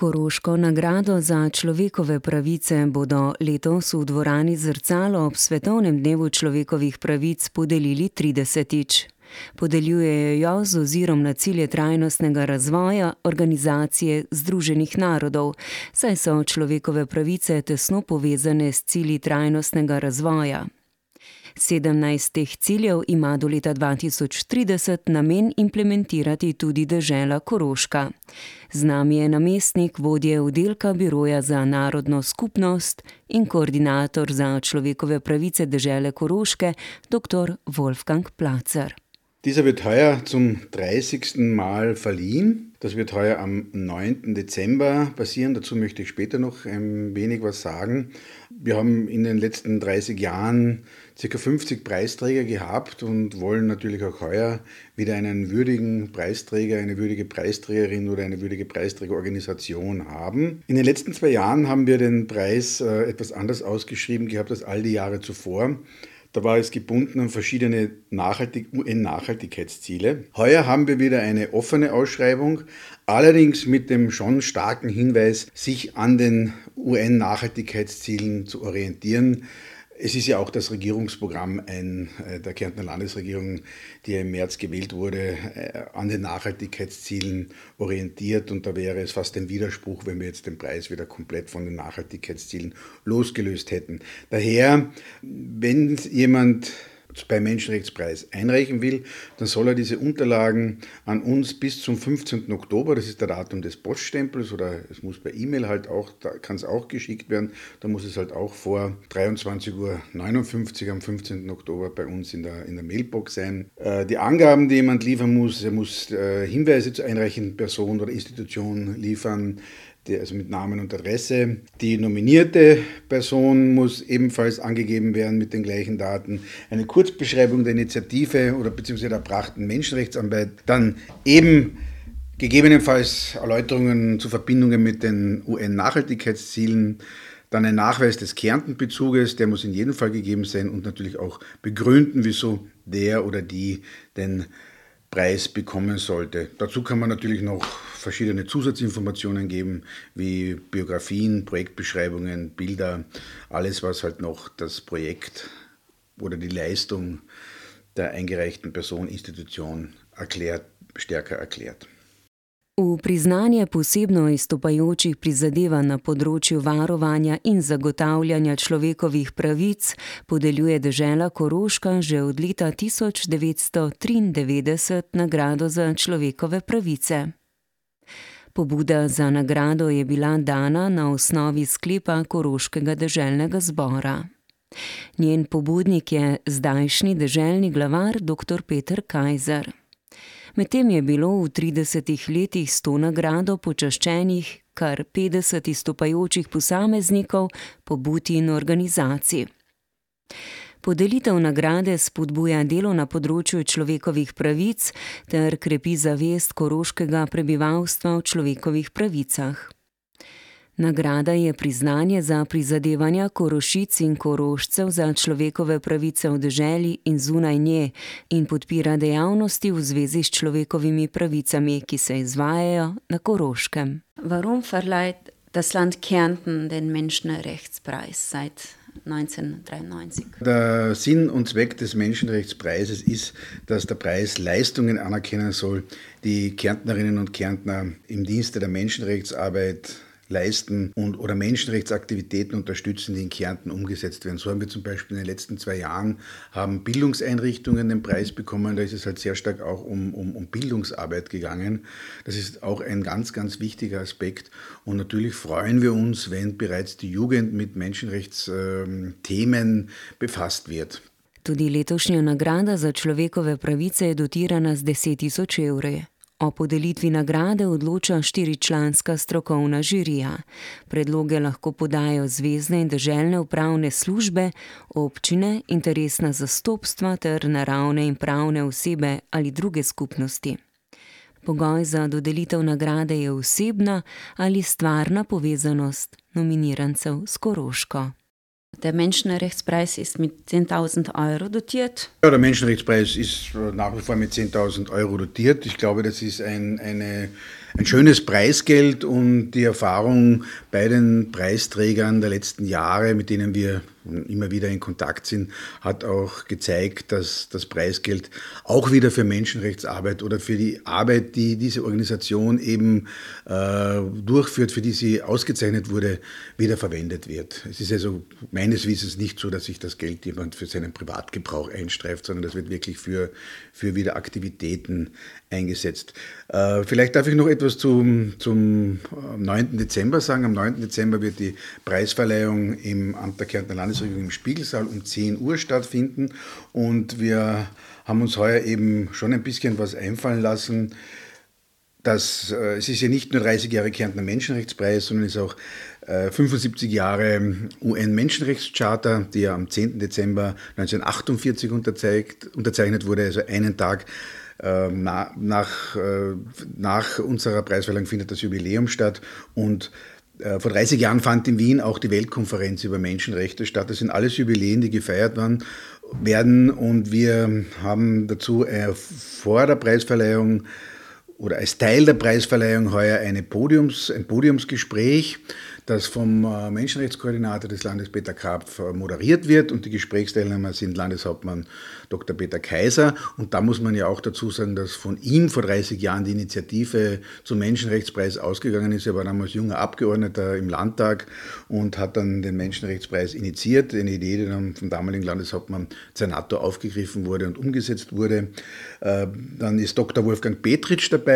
Koroško nagrado za človekove pravice bodo letos v dvorani Zrcalo ob Svetovnem dnevu človekovih pravic podelili 30. Podeljujejo jo z ozirom na cilje trajnostnega razvoja Organizacije Združenih narodov, saj so človekove pravice tesno povezane s cilji trajnostnega razvoja. Sedemnajst teh ciljev ima do leta 2030 namen implementirati tudi dežela Koroška. Z nami je namestnik vodje oddelka Biroja za narodno skupnost in koordinator za človekove pravice dežele Koroške, dr. Wolfgang Placer. Dieser wird heuer zum 30. Mal verliehen. Das wird heuer am 9. Dezember passieren. Dazu möchte ich später noch ein wenig was sagen. Wir haben in den letzten 30 Jahren ca. 50 Preisträger gehabt und wollen natürlich auch heuer wieder einen würdigen Preisträger, eine würdige Preisträgerin oder eine würdige Preisträgerorganisation haben. In den letzten zwei Jahren haben wir den Preis äh, etwas anders ausgeschrieben gehabt als all die Jahre zuvor. Da war es gebunden an verschiedene Nachhaltig UN-Nachhaltigkeitsziele. Heuer haben wir wieder eine offene Ausschreibung, allerdings mit dem schon starken Hinweis, sich an den UN-Nachhaltigkeitszielen zu orientieren. Es ist ja auch das Regierungsprogramm ein, äh, der Kärntner Landesregierung, die im März gewählt wurde, äh, an den Nachhaltigkeitszielen orientiert. Und da wäre es fast ein Widerspruch, wenn wir jetzt den Preis wieder komplett von den Nachhaltigkeitszielen losgelöst hätten. Daher, wenn jemand beim Menschenrechtspreis einreichen will, dann soll er diese Unterlagen an uns bis zum 15. Oktober, das ist der Datum des Poststempels oder es muss per E-Mail halt auch, da kann es auch geschickt werden, da muss es halt auch vor 23.59 Uhr am 15. Oktober bei uns in der, in der Mailbox sein. Äh, die Angaben, die jemand liefern muss, er muss äh, Hinweise zur einreichenden Person oder Institution liefern, die, also mit Namen und Adresse. Die nominierte Person muss ebenfalls angegeben werden mit den gleichen Daten. Eine Kurzbeschreibung der Initiative oder beziehungsweise der erbrachten Menschenrechtsarbeit. Dann eben gegebenenfalls Erläuterungen zu Verbindungen mit den UN-Nachhaltigkeitszielen. Dann ein Nachweis des Kärntenbezuges, der muss in jedem Fall gegeben sein und natürlich auch begründen, wieso der oder die den Preis bekommen sollte. Dazu kann man natürlich noch verschiedene Zusatzinformationen geben, wie Biografien, Projektbeschreibungen, Bilder, alles, was halt noch das Projekt oder die Leistung der eingereichten Person, Institution erklärt, stärker erklärt. V priznanje posebno izstopajočih prizadevanj na področju varovanja in zagotavljanja človekovih pravic podeljuje država Koroška že od leta 1993 nagrado za človekove pravice. Pobuda za nagrado je bila dana na osnovi sklepa Koroškega državnega zbora. Njen pobudnik je zdajšnji državni glavar dr. Peter Kajzer. Medtem je bilo v 30 letih s to nagrado počaščenih kar 50 izstopajočih posameznikov, pobud in organizacij. Podelitev nagrade spodbuja delo na področju človekovih pravic ter krepi zavest koroškega prebivalstva o človekovih pravicah. Nagrada je priznanje za prizadevanja korošic in korošcev za človekove pravice v deželi in zunaj nje in podpira dejavnosti v zvezi s človekovimi pravicami, ki se izvajajo na koroškem. Warum verleiht das Land Kärnten den Menschenrechtspreis seit 1993. Der Sinn und Zweck des Menschenrechtspreises ist, dass der Preis Leistungen anerkennen soll, die Kärntnerinnen und Kärntner im Dienste der Menschenrechtsarbeit leisten und oder Menschenrechtsaktivitäten unterstützen, die in Kärnten umgesetzt werden. So haben wir zum Beispiel in den letzten zwei Jahren haben Bildungseinrichtungen den Preis bekommen. Da ist es halt sehr stark auch um, um, um Bildungsarbeit gegangen. Das ist auch ein ganz, ganz wichtiger Aspekt. Und natürlich freuen wir uns, wenn bereits die Jugend mit Menschenrechtsthemen befasst wird. Tudi letošnja nagrada za človekove pravice je dotirana z 10 tisoč. O podelitvi nagrade odloča štiričlanska strokovna žirija. Predloge lahko podajo zvezdne in državne upravne službe, občine, interesna zastopstva ter naravne in pravne osebe ali druge skupnosti. Pogoj za dodelitev nagrade je osebna ali stvarna povezanost nominirancev s Koroško. Der Menschenrechtspreis ist mit 10.000 Euro dotiert. Ja, der Menschenrechtspreis ist nach wie vor mit 10.000 Euro dotiert. Ich glaube, das ist ein, eine, ein schönes Preisgeld und die Erfahrung bei den Preisträgern der letzten Jahre, mit denen wir immer wieder in Kontakt sind, hat auch gezeigt, dass das Preisgeld auch wieder für Menschenrechtsarbeit oder für die Arbeit, die diese Organisation eben äh, durchführt, für die sie ausgezeichnet wurde, wieder verwendet wird. Es ist also meines Wissens nicht so, dass sich das Geld jemand für seinen Privatgebrauch einstreift, sondern das wird wirklich für, für wieder Aktivitäten eingesetzt. Äh, vielleicht darf ich noch etwas zum, zum 9. Dezember sagen. Am 9. Dezember wird die Preisverleihung im Amt der Kärntner Landesregierung im Spiegelsaal um 10 Uhr stattfinden. Und wir haben uns heuer eben schon ein bisschen was einfallen lassen. Das, äh, es ist ja nicht nur 30 Jahre Kärntner Menschenrechtspreis, sondern es ist auch äh, 75 Jahre UN-Menschenrechtscharta, die ja am 10. Dezember 1948 unterzeichnet wurde, also einen Tag ähm, nach, äh, nach unserer Preisverleihung findet das Jubiläum statt und vor 30 Jahren fand in Wien auch die Weltkonferenz über Menschenrechte statt. Das sind alles Jubiläen, die gefeiert werden und wir haben dazu äh, vor der Preisverleihung oder als Teil der Preisverleihung heuer eine Podiums, ein Podiumsgespräch das vom äh, Menschenrechtskoordinator des Landes Peter Krapf äh, moderiert wird und die Gesprächsteilnehmer sind Landeshauptmann Dr. Peter Kaiser. Und da muss man ja auch dazu sagen, dass von ihm vor 30 Jahren die Initiative zum Menschenrechtspreis ausgegangen ist. Er war damals junger Abgeordneter im Landtag und hat dann den Menschenrechtspreis initiiert, eine Idee, die dann vom damaligen Landeshauptmann Zernato aufgegriffen wurde und umgesetzt wurde. Äh, dann ist Dr. Wolfgang Petritsch dabei,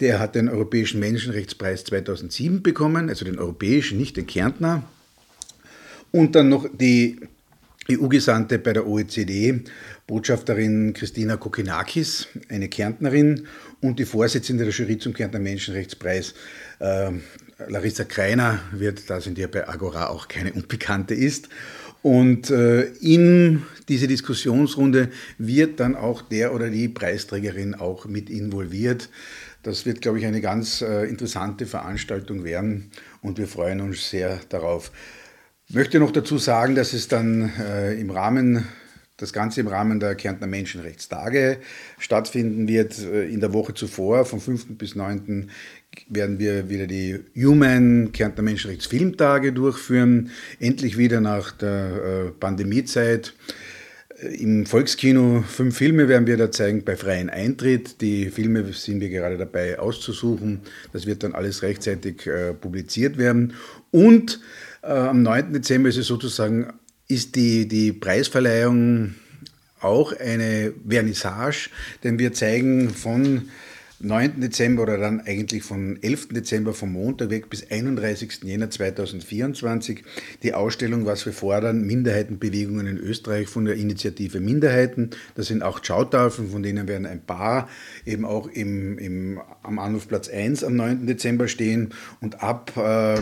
der hat den Europäischen Menschenrechtspreis 2007 bekommen, also den europäischen, nicht den Kärntner. Und dann noch die EU-Gesandte bei der OECD, Botschafterin Christina Kokinakis, eine Kärntnerin, und die Vorsitzende der Jury zum Kärntner Menschenrechtspreis, äh, Larissa Kreiner, wird, da sind ja bei Agora auch keine Unbekannte ist. Und äh, in diese Diskussionsrunde wird dann auch der oder die Preisträgerin auch mit involviert. Das wird, glaube ich, eine ganz äh, interessante Veranstaltung werden und wir freuen uns sehr darauf. Ich möchte noch dazu sagen, dass es dann äh, im Rahmen das Ganze im Rahmen der Kärntner Menschenrechtstage stattfinden wird. In der Woche zuvor, vom 5. bis 9. werden wir wieder die Human Kärntner Menschenrechtsfilmtage durchführen. Endlich wieder nach der Pandemiezeit. Im Volkskino fünf Filme werden wir da zeigen bei freiem Eintritt. Die Filme sind wir gerade dabei auszusuchen. Das wird dann alles rechtzeitig äh, publiziert werden. Und äh, am 9. Dezember ist es sozusagen, ist die, die Preisverleihung auch eine Vernissage, denn wir zeigen von 9. Dezember oder dann eigentlich von 11. Dezember vom Montag weg bis 31. Jänner 2024 die Ausstellung Was wir fordern, Minderheitenbewegungen in Österreich von der Initiative Minderheiten. Das sind auch Schautafeln, von denen werden ein paar eben auch im, im, am Anrufplatz 1 am 9. Dezember stehen und ab äh,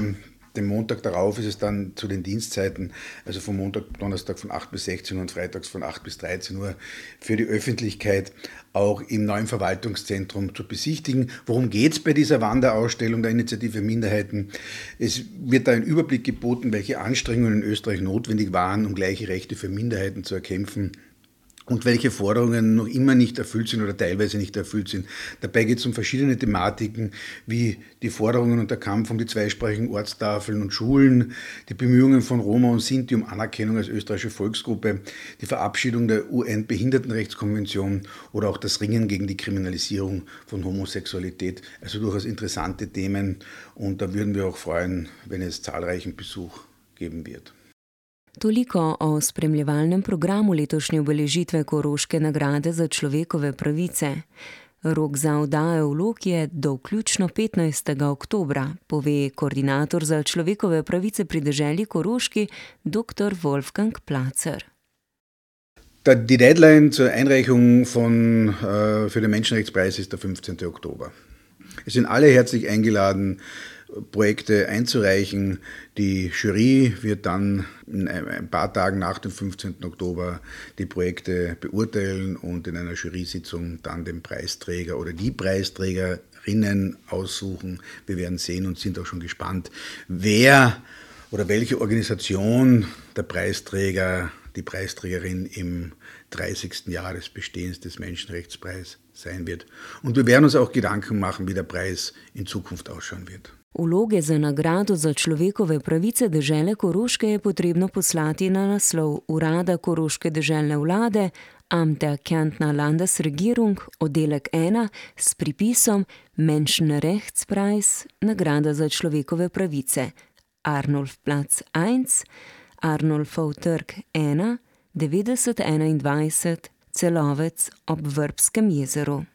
dem Montag darauf ist es dann zu den Dienstzeiten, also vom Montag, Donnerstag von 8 bis 16 Uhr und freitags von 8 bis 13 Uhr für die Öffentlichkeit auch im neuen Verwaltungszentrum zu besichtigen. Worum geht es bei dieser Wanderausstellung der Initiative Minderheiten? Es wird da ein Überblick geboten, welche Anstrengungen in Österreich notwendig waren, um gleiche Rechte für Minderheiten zu erkämpfen und welche Forderungen noch immer nicht erfüllt sind oder teilweise nicht erfüllt sind. Dabei geht es um verschiedene Thematiken wie die Forderungen und der Kampf um die zweisprachigen Ortstafeln und Schulen, die Bemühungen von Roma und Sinti um Anerkennung als österreichische Volksgruppe, die Verabschiedung der UN-Behindertenrechtskonvention oder auch das Ringen gegen die Kriminalisierung von Homosexualität. Also durchaus interessante Themen und da würden wir auch freuen, wenn es zahlreichen Besuch geben wird. Toliko o spremljevalnem programu letošnje obeležitve Koroške nagrade za človekove pravice. Rok za oddajo vlog je do vključno 15. oktobra, pove koordinator za človekove pravice pri deželi Koroški, dr. Wolfgang Placer. Die Deadline zur Einreichung von, uh, für den Menschenrechtspreis ist der 15. Oktober. Es sind alle herzlich eingeladen, Projekte einzureichen. Die Jury wird dann in ein paar Tagen nach dem 15. Oktober die Projekte beurteilen und in einer Jury-Sitzung dann den Preisträger oder die Preisträgerinnen aussuchen. Wir werden sehen und sind auch schon gespannt, wer oder welche Organisation der Preisträger die Preisträgerin im 30. Jahr des Bestehens des Menschenrechtspreises sein wird. Und wir werden uns auch Gedanken machen, wie der Preis in Zukunft ausschauen wird. Vloge za nagrado za človekove pravice države Koroške je potrebno poslati na naslov Urada Koroške državne vlade Amte Kjantna Landesregierung, oddelek 1 s pripisom Menschenrechtspreis, nagrada za človekove pravice, Arnolf Platz 1, Arnolfov trg 1, 9021, celovec ob Vrbskem jezeru.